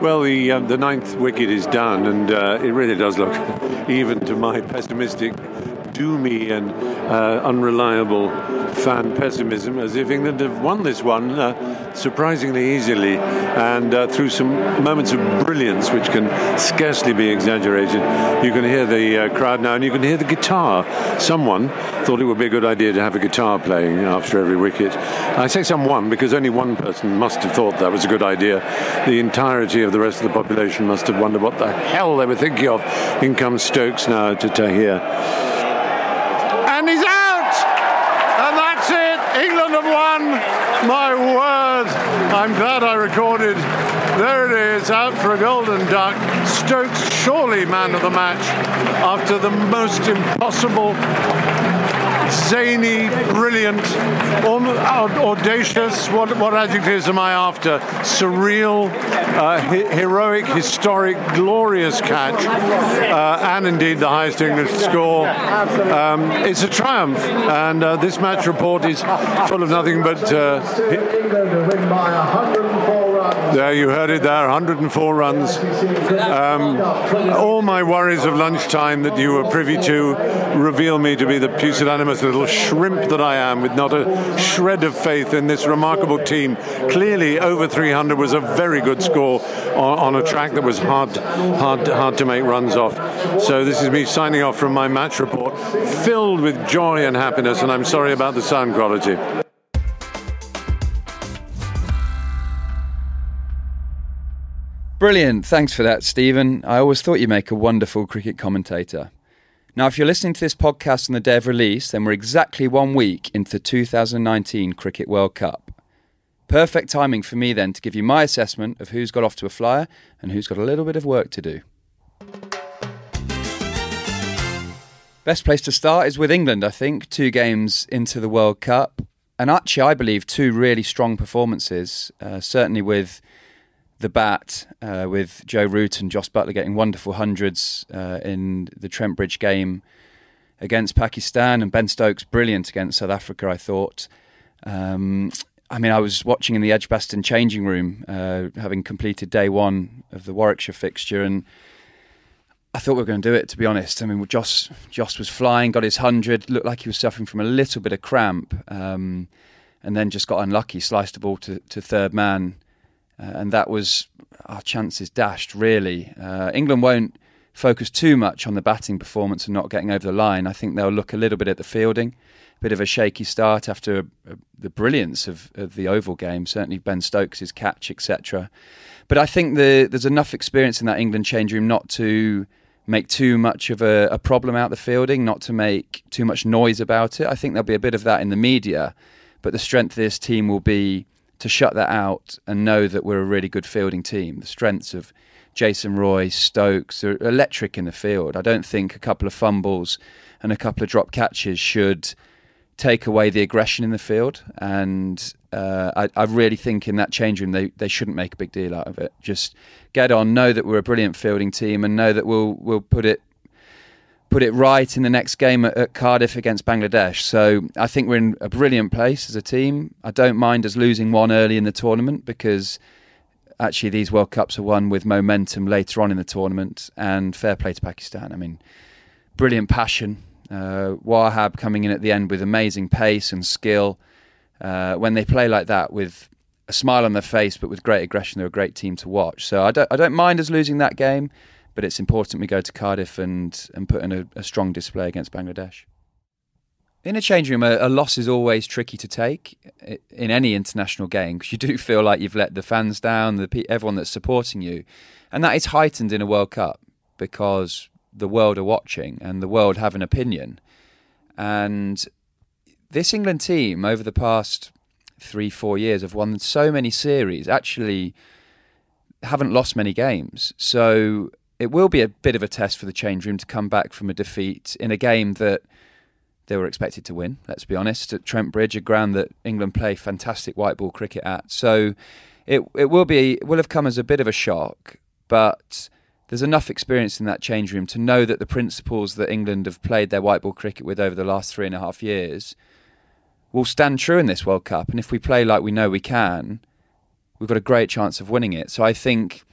Well, the um, the ninth wicket is done, and uh, it really does look, even to my pessimistic, doomy, and uh, unreliable fan pessimism, as if England have won this one uh, surprisingly easily, and uh, through some moments of brilliance, which can scarcely be exaggerated. You can hear the uh, crowd now, and you can hear the guitar. Someone thought it would be a good idea to have a guitar playing after every wicket. I say someone because only one person must have thought that was a good idea. The entirety of the rest of the population must have wondered what the hell they were thinking of. In comes Stokes now to Tahir. And he's out! And that's it! England have won! My word! I'm glad I recorded. There it is, out for a golden duck. Stokes surely man of the match after the most impossible zany, brilliant, audacious. What, what adjectives am I after? Surreal, uh, he- heroic, historic, glorious catch, uh, and indeed the highest English score. Um, it's a triumph, and uh, this match report is full of nothing but. There, you heard it there, 104 runs. Um, all my worries of lunchtime that you were privy to reveal me to be the pusillanimous little shrimp that I am, with not a shred of faith in this remarkable team. Clearly, over 300 was a very good score on, on a track that was hard, hard, hard to make runs off. So this is me signing off from my match report, filled with joy and happiness, and I'm sorry about the sound quality. Brilliant. Thanks for that, Stephen. I always thought you'd make a wonderful cricket commentator. Now, if you're listening to this podcast on the day of release, then we're exactly one week into the 2019 Cricket World Cup. Perfect timing for me then to give you my assessment of who's got off to a flyer and who's got a little bit of work to do. Best place to start is with England, I think. Two games into the World Cup. And actually, I believe two really strong performances, uh, certainly with the bat, uh, with Joe Root and Jos Buttler getting wonderful hundreds uh, in the Trent Bridge game against Pakistan, and Ben Stokes brilliant against South Africa, I thought. Um, I mean, I was watching in the Edgbaston changing room, uh, having completed day one of the Warwickshire fixture, and I thought we were going to do it. To be honest, I mean, Jos Jos was flying, got his hundred, looked like he was suffering from a little bit of cramp, um, and then just got unlucky, sliced the ball to, to third man, uh, and that was our chances dashed. Really, uh, England won't focus too much on the batting performance and not getting over the line. I think they'll look a little bit at the fielding. Bit of a shaky start after uh, the brilliance of, of the Oval game. Certainly Ben Stokes' catch, etc. But I think the, there's enough experience in that England change room not to make too much of a, a, problem out the fielding, not to make too much noise about it. I think there'll be a bit of that in the media, but the strength of this team will be to shut that out and know that we're a really good fielding team. The strengths of Jason Roy, Stokes are electric in the field. I don't think a couple of fumbles and a couple of drop catches should take away the aggression in the field. And uh, I, I, really think in that change room they, they shouldn't make a big deal out of it. Just get on, know that we're a brilliant fielding team, and know that we'll we'll put it put it right in the next game at, at Cardiff against Bangladesh. So I think we're in a brilliant place as a team. I don't mind us losing one early in the tournament because actually these World Cups are won with momentum later on in the tournament. And fair play to Pakistan. I mean, brilliant passion. Uh, Wahab coming in at the end with amazing pace and skill. Uh, when they play like that with a smile on their face, but with great aggression, they're a great team to watch. So I don't, I don't mind us losing that game, but it's important we go to Cardiff and, and put in a, a strong display against Bangladesh. In a change room, a, a, loss is always tricky to take in any international game because you do feel like you've let the fans down, the everyone that's supporting you, and that is heightened in a World Cup because the world are watching and the world have an opinion. And this England team over the past three, four years have won so many series. Actually, haven't lost many games. So it will be a bit of a test for the change room to come back from a defeat in a game that they were expected to win. Let's be honest, at Trent Bridge, a ground that England play fantastic white ball cricket at. So it it will be it will have come as a bit of a shock, but there's enough experience in that change room to know that the principles that England have played their white ball cricket with over the last three and a half years will stand true in this World Cup. And if we play like we know we can, we've got a great chance of winning it. So I think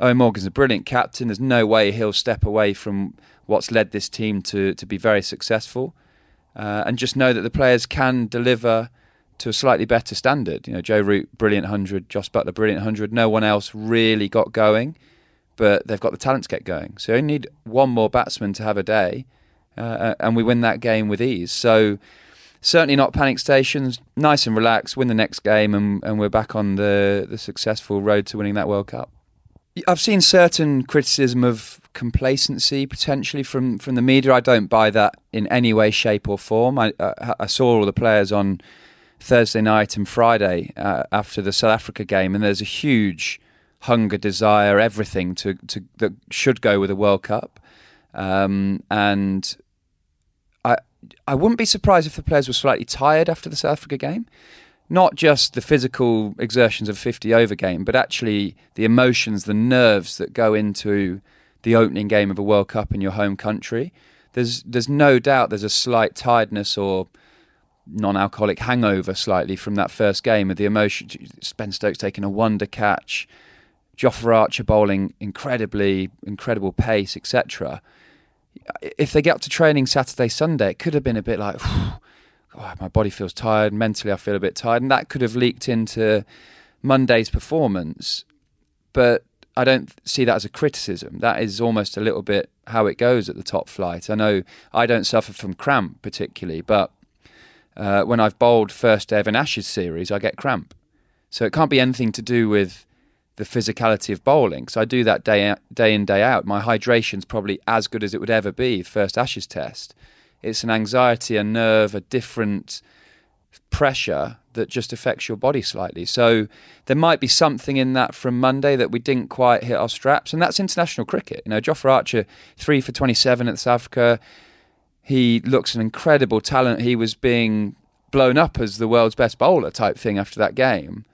Eoin Morgan's a brilliant captain. There's no way he'll step away from what's led this team to to be very successful uh, and just know that the players can deliver to a slightly better standard. You know, Joe Root, brilliant 100, Jos Buttler, brilliant 100. No one else really got going, but they've got the talent to get going. So you only need one more batsman to have a day, uh, uh, and we win that game with ease. So certainly not panic stations, nice and relaxed, win the next game, and, and we're back on the, the successful road to winning that World Cup. I've seen certain criticism of complacency potentially from, from the media. I don't buy that in any way, shape, or form. I, uh, I saw all the players on Thursday night and Friday uh, after the South Africa game, and there's a huge hunger, desire, everything to, to that should go with a World Cup. Um, and I I wouldn't be surprised if the players were slightly tired after the South Africa game. Not just the physical exertions of a 50 over game, but actually the emotions, the nerves that go into the opening game of a World Cup in your home country, there's there's no doubt there's a slight tiredness or non-alcoholic hangover slightly from that first game of the emotion. Ben Stokes taking a wonder catch, Jofra Archer bowling incredibly incredible pace, etc. If they get up to training Saturday Sunday, it could have been a bit like. oh, my body feels tired. Mentally, I feel a bit tired, and that could have leaked into Monday's performance. But I don't see that as a criticism. That is almost a little bit how it goes at the top flight. I know I don't suffer from cramp particularly, but uh, when I've bowled first day of an Ashes series, I get cramp. So it can't be anything to do with the physicality of bowling. So I do that day day in day out. My hydration's probably as good as it would ever be first Ashes test. It's an anxiety, a nerve, a different pressure that just affects your body slightly. So there might be something in that from Monday that we didn't quite hit our straps, and that's international cricket. You know, Jofra Archer three for twenty seven at South Africa. He looks an incredible talent. He was being blown up as the world's best bowler type thing after that game.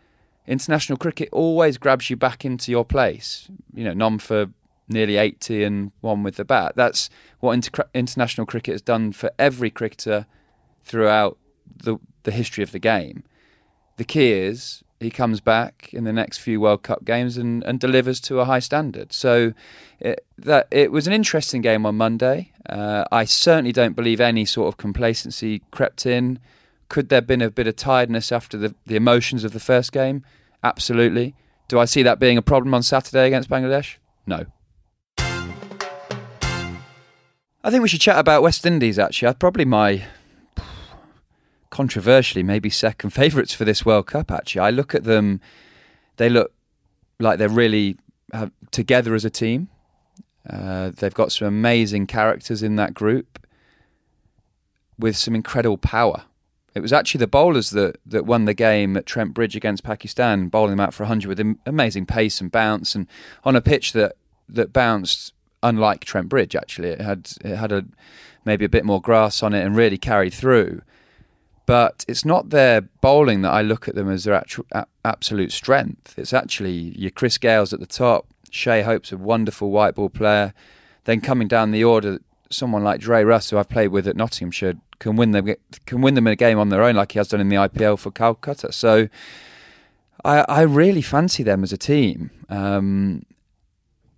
International cricket always grabs you back into your place. You know, none for nearly 80 and one with the bat. That's what inter- international cricket has done for every cricketer throughout the, the history of the game. The key is he comes back in the next few World Cup games and, and delivers to a high standard. So it, that it was an interesting game on Monday. Uh, I certainly don't believe any sort of complacency crept in. Could there have been a bit of tiredness after the, the emotions of the first game? Absolutely. Do I see that being a problem on Saturday against Bangladesh? No. I think we should chat about West Indies. Actually, probably my controversially maybe second favourites for this World Cup. Actually, I look at them; they look like they're really uh, together as a team. Uh, they've got some amazing characters in that group with some incredible power. It was actually the bowlers that, that won the game at Trent Bridge against Pakistan, bowling them out for 100 with amazing pace and bounce, and on a pitch that, that bounced unlike Trent Bridge. Actually, it had it had a maybe a bit more grass on it and really carried through. But it's not their bowling that I look at them as their actual, a, absolute strength. It's actually your Chris Gayles at the top. Shai Hope's a wonderful white ball player. Then coming down the order, someone like Dre Russ, who I've played with at Nottinghamshire, can win them can win them in a game on their own, like he has done in the IPL for Calcutta. So I, I really fancy them as a team. Um,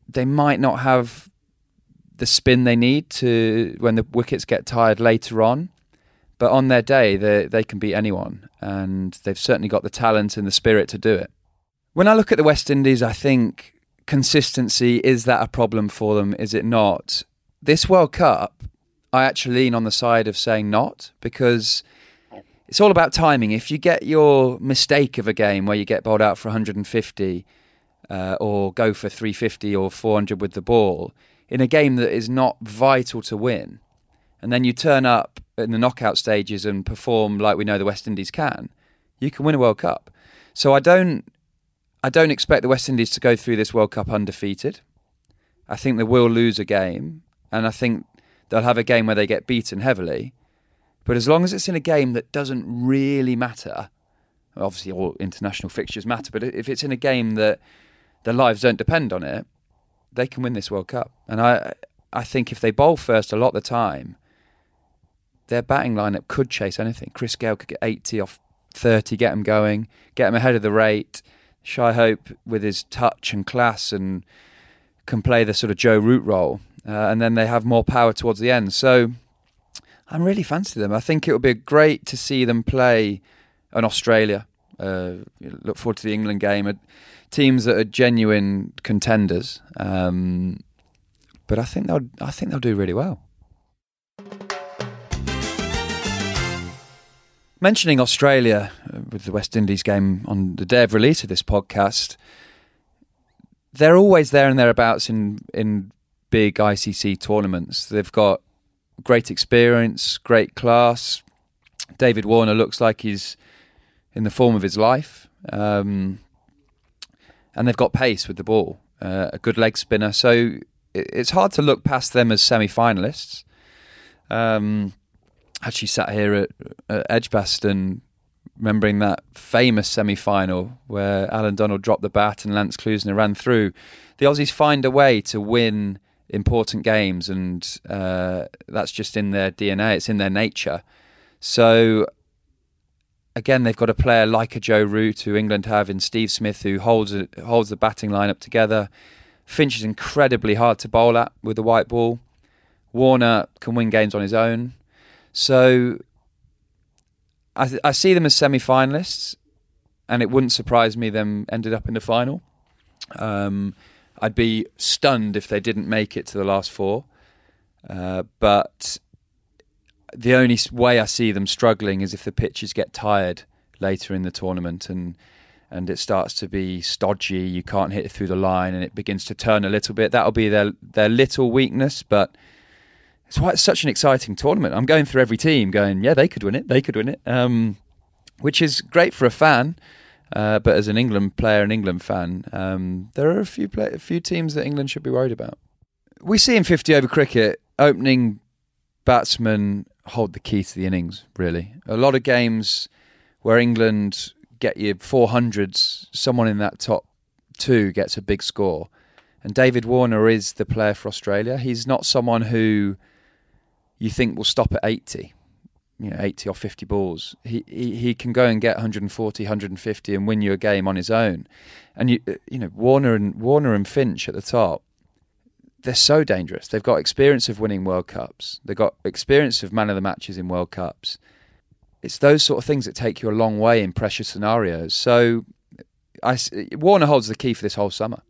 they might not have the spin they need to when the wickets get tired later on. But on their day, they they can beat anyone, and they've certainly got the talent and the spirit to do it. When I look at the West Indies, I think consistency is that a problem for them? Is it not? This World Cup, I actually lean on the side of saying not because it's all about timing. If you get your mistake of a game where you get bowled out for 150 uh, or go for 350 or 400 with the ball, in a game that is not vital to win, and then you turn up in the knockout stages and perform like we know the West Indies can, you can win a World Cup. So I don't, I don't expect the West Indies to go through this World Cup undefeated. I think they will lose a game, and I think they'll have a game where they get beaten heavily. But as long as it's in a game that doesn't really matter, obviously all international fixtures matter, but if it's in a game that their lives don't depend on it, they can win this World Cup. And I I think if they bowl first a lot of the time, their batting lineup could chase anything. Chris Gayle could get 80 off 30, get them going, get them ahead of the rate. Shai Hope with his touch and class and can play the sort of Joe Root role, uh, and then they have more power towards the end. So I'm really fancy them. I think it would be great to see them play an Australia. Uh, look forward to the England game teams that are genuine contenders. Um, but I think they'll I think they'll do really well. Mentioning Australia uh, with the West Indies game on the day of release of this podcast, they're always there and thereabouts in in big ICC tournaments. They've got great experience, great class. David Warner looks like he's in the form of his life. Um, and they've got pace with the ball, uh, a good leg spinner. So it's hard to look past them as semi-finalists. Um, actually, sat here at, at Edgbaston, remembering that famous semi-final where Allan Donald dropped the bat and Lance Klusener ran through. The Aussies find a way to win important games, and uh, that's just in their DNA. It's in their nature. So again, they've got a player like a Joe Root, who England have in Steve Smith, who holds holds the batting lineup together. Finch is incredibly hard to bowl at with the white ball. Warner can win games on his own. So I, th- I see them as semi finalists, and it wouldn't surprise me them ended up in the final. Um, I'd be stunned if they didn't make it to the last four. Uh, but the only way I see them struggling is if the pitches get tired later in the tournament and and it starts to be stodgy. You can't hit it through the line, and it begins to turn a little bit. That'll be their their little weakness, but. It's why it's such an exciting tournament. I'm going through every team, going, yeah, they could win it, they could win it. Um, which is great for a fan. Uh, but as an England player, an England fan, um, there are a few play- a few teams that England should be worried about. We see in 50 over cricket, opening batsmen hold the key to the innings. Really, a lot of games where England get you 400s, someone in that top two gets a big score. And David Warner is the player for Australia. He's not someone who you think will stop at 80, you know, 80 or 50 balls. He, he, he can go and get 140, 150 and win you a game on his own. And you you know Warner and Warner and Finch at the top. They're so dangerous. They've got experience of winning World Cups. They've got experience of man of the matches in World Cups. It's those sort of things that take you a long way in pressure scenarios. So I, Warner holds the key for this whole summer.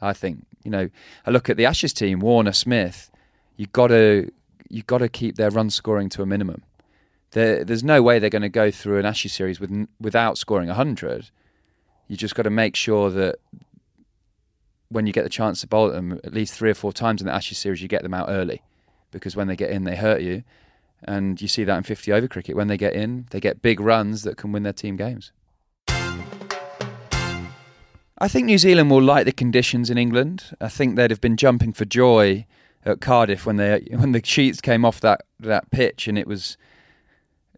I think you know. I look at the Ashes team, Warner, Smith. You got to you got to keep their run scoring to a minimum. There, there's no way they're going to go through an Ashes series with, without scoring hundred. You just got to make sure that when you get the chance to bowl at them at least three or four times in the Ashes series, you get them out early, because when they get in, they hurt you, and you see that in 50 over cricket. When they get in, they get big runs that can win their team games. I think New Zealand will like the conditions in England. I think they'd have been jumping for joy at Cardiff when they when the sheets came off that that pitch and it was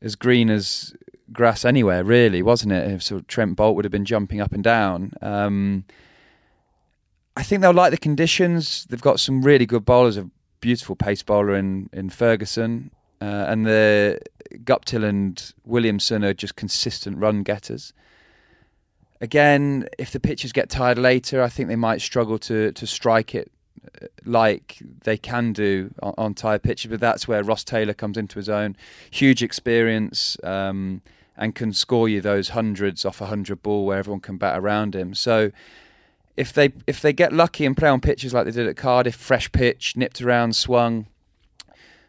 as green as grass anywhere, really, wasn't it? So Trent Boult would have been jumping up and down. Um, I think they'll like the conditions. They've got some really good bowlers, a beautiful pace bowler in in Ferguson, uh, and the Guptill and Williamson are just consistent run getters. Again, if the pitchers get tired later, I think they might struggle to to strike it uh, like they can do on, on tired pitches. But that's where Ross Taylor comes into his own. Huge experience um, and can score you those hundreds off a hundred ball where everyone can bat around him. So if they if they get lucky and play on pitches like they did at Cardiff, fresh pitch, nipped around, swung,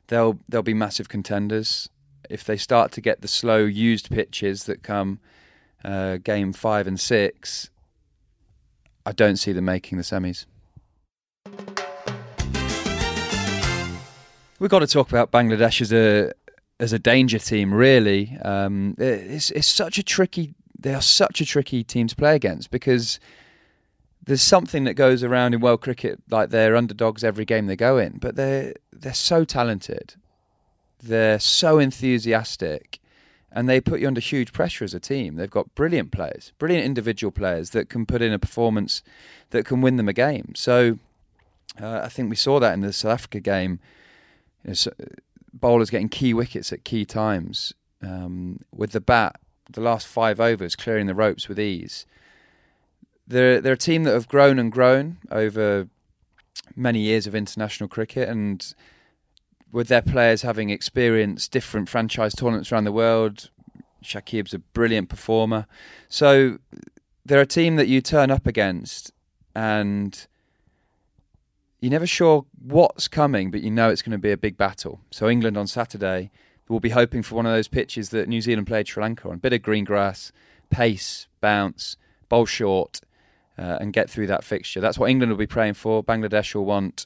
they'll they'll be massive contenders. If they start to get the slow used pitches that come uh, game five and six, I don't see them making the semis. We've got to talk about Bangladesh as a as a danger team. Really, um, it's it's such a tricky. They are such a tricky team to play against because there's something that goes around in world cricket like they're underdogs every game they go in, but they're they're so talented, they're so enthusiastic, and they put you under huge pressure as a team. They've got brilliant players, brilliant individual players that can put in a performance that can win them a game. So uh, I think we saw that in the South Africa game. You know, so bowlers getting key wickets at key times um, with the bat. The last five overs, clearing the ropes with ease. They're they're a team that have grown and grown over many years of international cricket, and with their players having experienced different franchise tournaments around the world. Shakib's a brilliant performer. So they're a team that you turn up against and you're never sure what's coming, but you know it's going to be a big battle. So England on Saturday will be hoping for one of those pitches that New Zealand played Sri Lanka on. Bit of green grass, pace, bounce, bowl short, uh, and get through that fixture. That's what England will be praying for. Bangladesh will want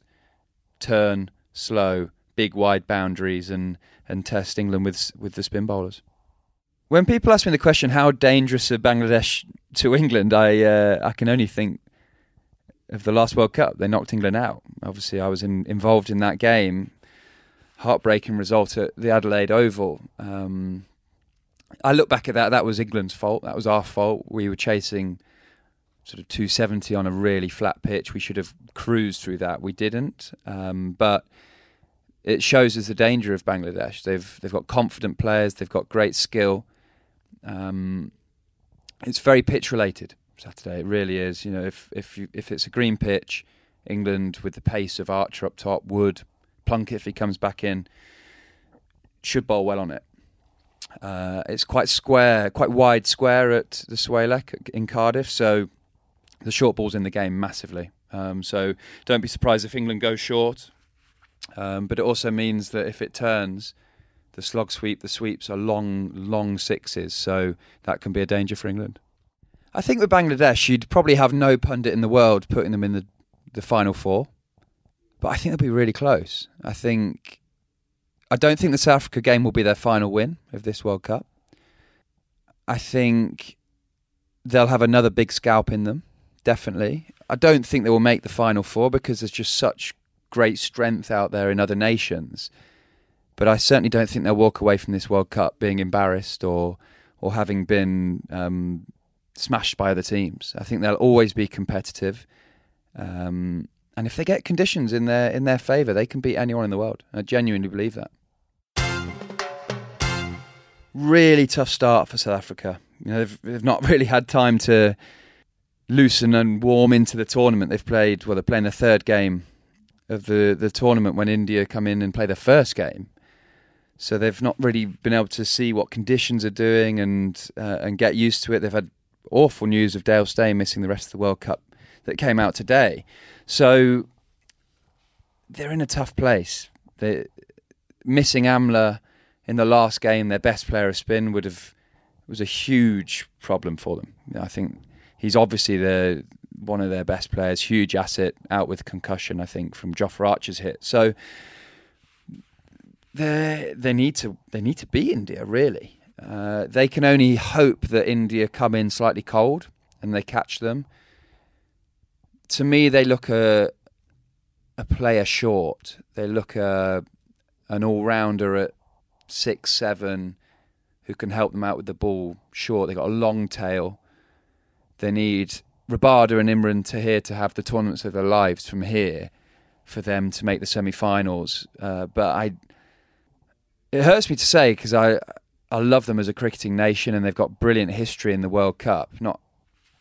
turn, slow, big wide boundaries and and test England with with the spin bowlers. When people ask me the question, how dangerous are Bangladesh to England, I uh, I can only think of the last World Cup. They knocked England out. Obviously, I was in, involved in that game. Heartbreaking result at the Adelaide Oval. Um, I look back at that. That was England's fault. That was our fault. We were chasing sort of 270 on a really flat pitch. We should have cruised through that. We didn't. Um, but it shows us the danger of Bangladesh. They've they've got confident players. They've got great skill. Um, it's very pitch related. Saturday, it really is. You know, if if you, if it's a green pitch, England with the pace of Archer up top, Wood, Plunkett if he comes back in, should bowl well on it. Uh, it's quite square, quite wide square at the SWALEC in Cardiff, so the short ball's in the game massively. Um, so don't be surprised if England go short. Um, but it also means that if it turns, the slog sweep, the sweeps are long, long sixes, so that can be a danger for England. I think with Bangladesh, you'd probably have no pundit in the world putting them in the, the final four, but I think they'll be really close. I think I don't think the South Africa game will be their final win of this World Cup. I think they'll have another big scalp in them, definitely. I don't think they will make the final four because there's just such great strength out there in other nations. But I certainly don't think they'll walk away from this World Cup being embarrassed or or having been um, smashed by other teams. I think they'll always be competitive. Um, and if they get conditions in their in their favour, they can beat anyone in the world. I genuinely believe that. Really tough start for South Africa. You know, they've, they've not really had time to loosen and warm into the tournament. They've played well. They're playing the third game of the the tournament when India come in and play their first game. So they've not really been able to see what conditions are doing and uh, and get used to it. They've had awful news of Dale Steyn missing the rest of the World Cup that came out today. So they're in a tough place. They're missing Amla in the last game, their best player of spin would have was a huge problem for them. I think he's obviously the one of their best players, huge asset out with concussion. I think from Jofra Archer's hit. So they they need to they need to beat India really. Uh, they can only hope that India come in slightly cold and they catch them. To me, they look a a player short. They look a an all rounder at six, seven, who can help them out with the ball short. They've got a long tail. They need Rabada and Imran Tahir to have the tournaments of their lives from here for them to make the semi-finals. Uh, but I, it hurts me to say because I, I love them as a cricketing nation and they've got brilliant history in the World Cup. Not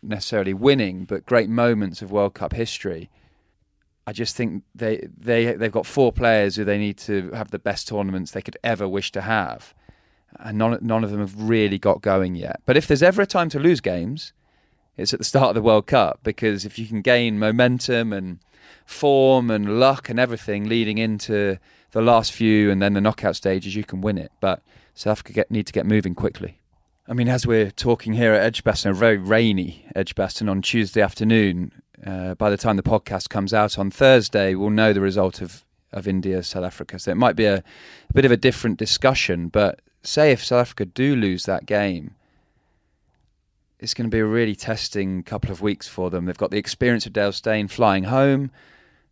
necessarily winning, but great moments of World Cup history. I just think they they they've got four players who they need to have the best tournaments they could ever wish to have, and none none of them have really got going yet. But if there's ever a time to lose games, it's at the start of the World Cup because if you can gain momentum and form and luck and everything leading into the last few and then the knockout stages, you can win it. But South Africa get, need to get moving quickly. I mean, as we're talking here at Edgbaston, a very rainy Edgbaston on Tuesday afternoon, uh, by the time the podcast comes out on Thursday, we'll know the result of, of India South Africa. So it might be a, a bit of a different discussion. But say if South Africa do lose that game, it's going to be a really testing couple of weeks for them. They've got the experience of Dale Steyn flying home,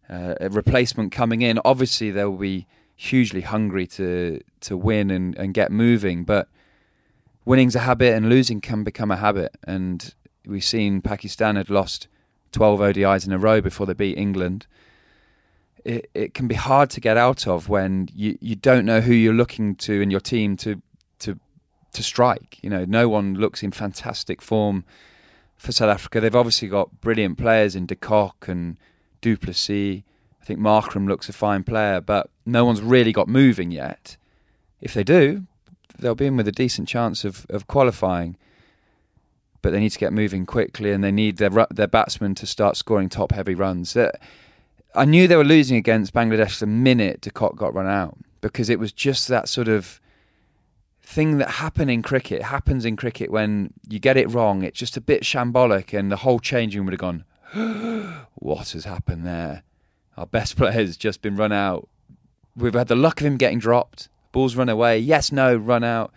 uh, a replacement coming in. Obviously, they'll be hugely hungry to to win and, and get moving, but winning's a habit and losing can become a habit. And we've seen Pakistan had lost 12 ODIs in a row before they beat England. It, it can be hard to get out of when you, you don't know who you're looking to in your team to to to strike. You know, no one looks in fantastic form for South Africa. They've obviously got brilliant players in De Kock and du Plessis. I think Markram looks a fine player, but no one's really got moving yet. If they do, they'll be in with a decent chance of, of qualifying but they need to get moving quickly and they need their their batsmen to start scoring top heavy runs. I knew they were losing against Bangladesh the minute De Kock got run out because it was just that sort of thing that happened in cricket. Happens in cricket when you get it wrong. It's just a bit shambolic, and the whole changing room would have gone, "What has happened there? Our best player has just been run out. We've had the luck of him getting dropped. Balls run away. Yes, no, run out."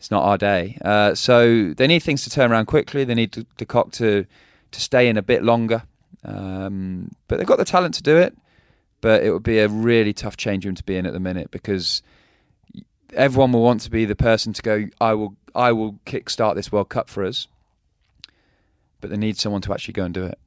it's not our day. Uh, so they need things to turn around quickly. They need De Kock to to stay in a bit longer. Um, but they've got the talent to do it. But it would be a really tough change room to be in at the minute because everyone will want to be the person to go. I will. I will kickstart this World Cup for us. But they need someone to actually go and do it.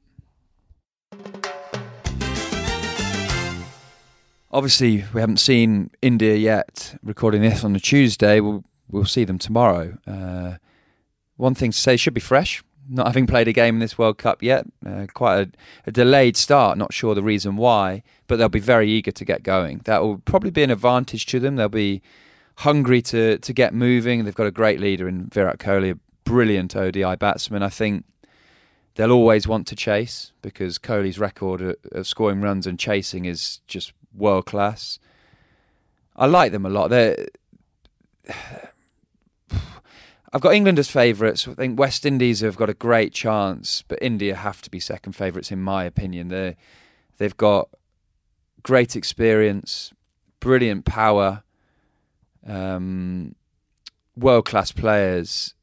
Obviously, we haven't seen India yet. Recording this on a Tuesday, we'll we'll see them tomorrow. Uh, one thing to say should be fresh. Not having played a game in this World Cup yet, uh, quite a, a, delayed start. Not sure the reason why, but they'll be very eager to get going. That will probably be an advantage to them. They'll be hungry to to get moving. They've got a great leader in Virat Kohli, a brilliant ODI batsman. I think they'll always want to chase because Kohli's record of scoring runs and chasing is just world class. I like them a lot. They're I've got England as favourites. I think West Indies have got a great chance, but India have to be second favourites in my opinion. They they've got great experience, brilliant power, um, world class players,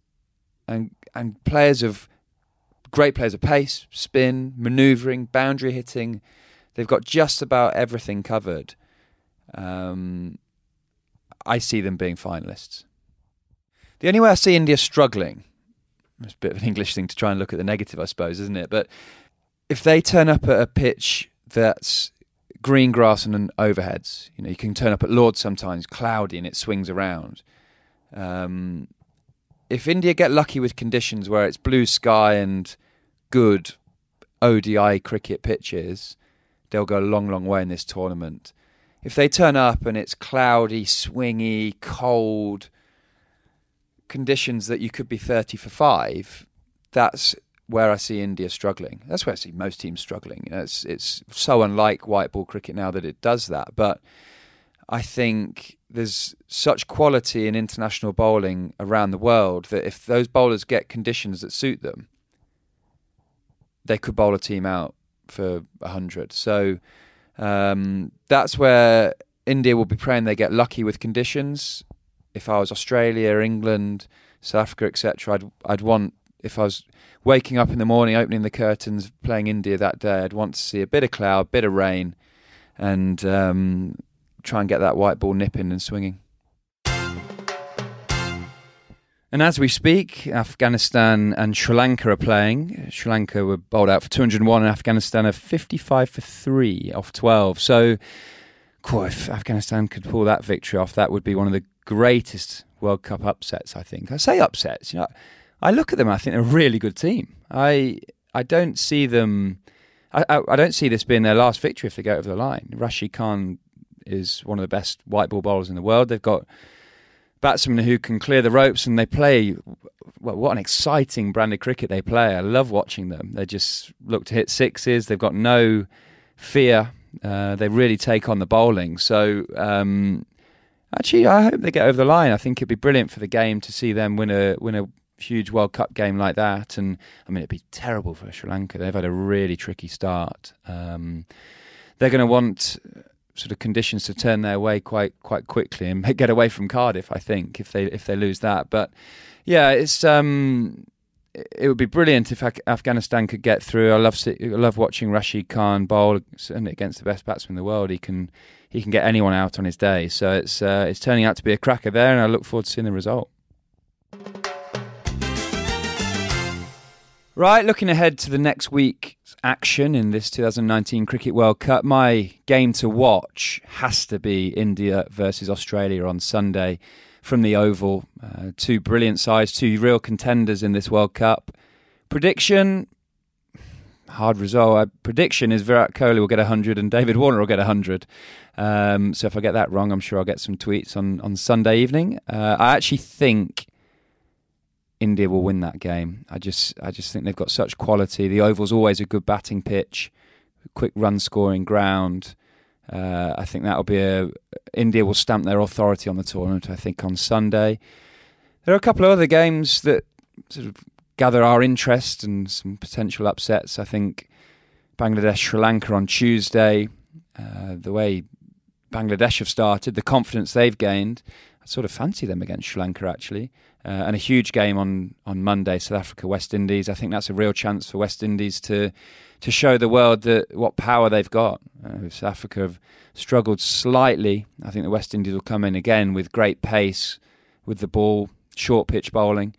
and and players of great players of pace, spin, manoeuvring, boundary hitting. They've got just about everything covered. Um, I see them being finalists. The only way I see India struggling, it's a bit of an English thing to try and look at the negative, I suppose, isn't it? But if they turn up at a pitch that's green grass and overheads, you know, you can turn up at Lords sometimes, cloudy, and it swings around. Um, if India get lucky with conditions where it's blue sky and good ODI cricket pitches, they'll go a long, long way in this tournament. If they turn up and it's cloudy, swingy, cold, conditions that you could be 30 for five, that's where I see India struggling. That's where I see most teams struggling. You know, it's it's so unlike white ball cricket now that it does that. But I think there's such quality in international bowling around the world that if those bowlers get conditions that suit them, they could bowl a team out for 100. So um, that's where India will be praying they get lucky with conditions. If I was Australia, England, South Africa, etc., I'd I'd want if I was waking up in the morning, opening the curtains, playing India that day, I'd want to see a bit of cloud, a bit of rain, and um, try and get that white ball nipping and swinging. And as we speak, Afghanistan and Sri Lanka are playing. Sri Lanka were bowled out for 201 and Afghanistan are 55 for 3 off 12. So, cool, if Afghanistan could pull that victory off, that would be one of the greatest World Cup upsets, I think. I say upsets, you know, I look at them I think they're a really good team. I I don't see them I, I, don't see this being their last victory if they go over the line. Rashid Khan is one of the best white ball bowlers in the world. They've got batsmen who can clear the ropes and they play. Well, what an exciting brand of cricket they play! I love watching them. They just look to hit sixes. They've got no fear. Uh, they really take on the bowling. So um, actually, I hope they get over the line. I think it'd be brilliant for the game to see them win a win a huge World Cup game like that. And I mean, it'd be terrible for Sri Lanka. They've had a really tricky start. Um, they're going to want sort of conditions to turn their way quite quite quickly and get away from Cardiff. I think if they if they lose that, but yeah, it's um, it would be brilliant if Afghanistan could get through. I love I love watching Rashid Khan bowl against the best batsman in the world. He can he can get anyone out on his day. So it's uh, it's turning out to be a cracker there, and I look forward to seeing the result. Right, looking ahead to the next week's action in this 2019 Cricket World Cup, my game to watch has to be India versus Australia on Sunday from the Oval. Uh, two brilliant sides, two real contenders in this World Cup. Prediction hard result. Uh, prediction is Virat Kohli will get 100 and David Warner will get 100. Um, so if I get that wrong, I'm sure I'll get some tweets on, on Sunday evening. Uh, I actually think India will win that game. I just I just think they've got such quality. The Oval's always a good batting pitch, quick run scoring ground. Uh, I think that'll be a India will stamp their authority on the tournament. I think on Sunday. There are a couple of other games that sort of gather our interest and some potential upsets. I think Bangladesh Sri Lanka on Tuesday. Uh, the way Bangladesh have started, the confidence they've gained, I sort of fancy them against Sri Lanka actually uh, and a huge game on on Monday, South Africa West Indies. I think that's a real chance for West Indies to to show the world that what power they've got. Uh, South Africa have struggled slightly. I think the West Indies will come in again with great pace, with the ball, short pitch bowling,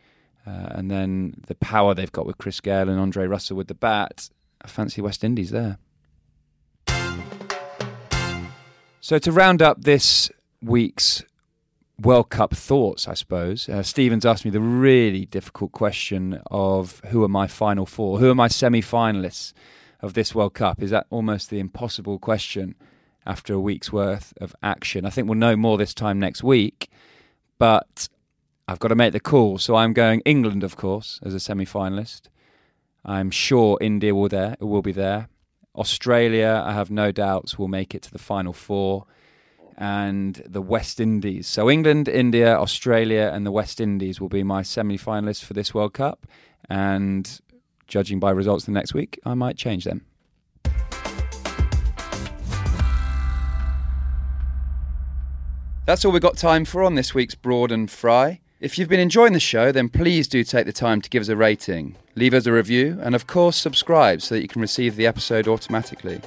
uh, and then the power they've got with Chris Gayle and Andre Russell with the bat. I fancy West Indies there. So to round up this week's World Cup thoughts, I suppose. Uh, Stephen's asked me the really difficult question of who are my final four? Who are my semi finalists of this World Cup? Is that almost the impossible question after a week's worth of action? I think we'll know more this time next week, but I've got to make the call. So I'm going England, of course, as a semi finalist. I'm sure India will there will be there. Australia, I have no doubts, will make it to the final four and the West Indies. So England, India, Australia, and the West Indies will be my semi-finalists for this World Cup. And judging by results the next week, I might change them. That's all we've got time for on this week's Broad and Fry. If you've been enjoying the show, then please do take the time to give us a rating, leave us a review, and of course, subscribe so that you can receive the episode automatically.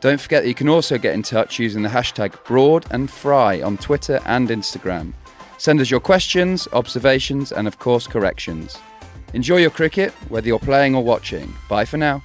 Don't forget that you can also get in touch using the hashtag Broad and Fry on Twitter and Instagram. Send us your questions, observations, and of course, corrections. Enjoy your cricket, whether you're playing or watching. Bye for now.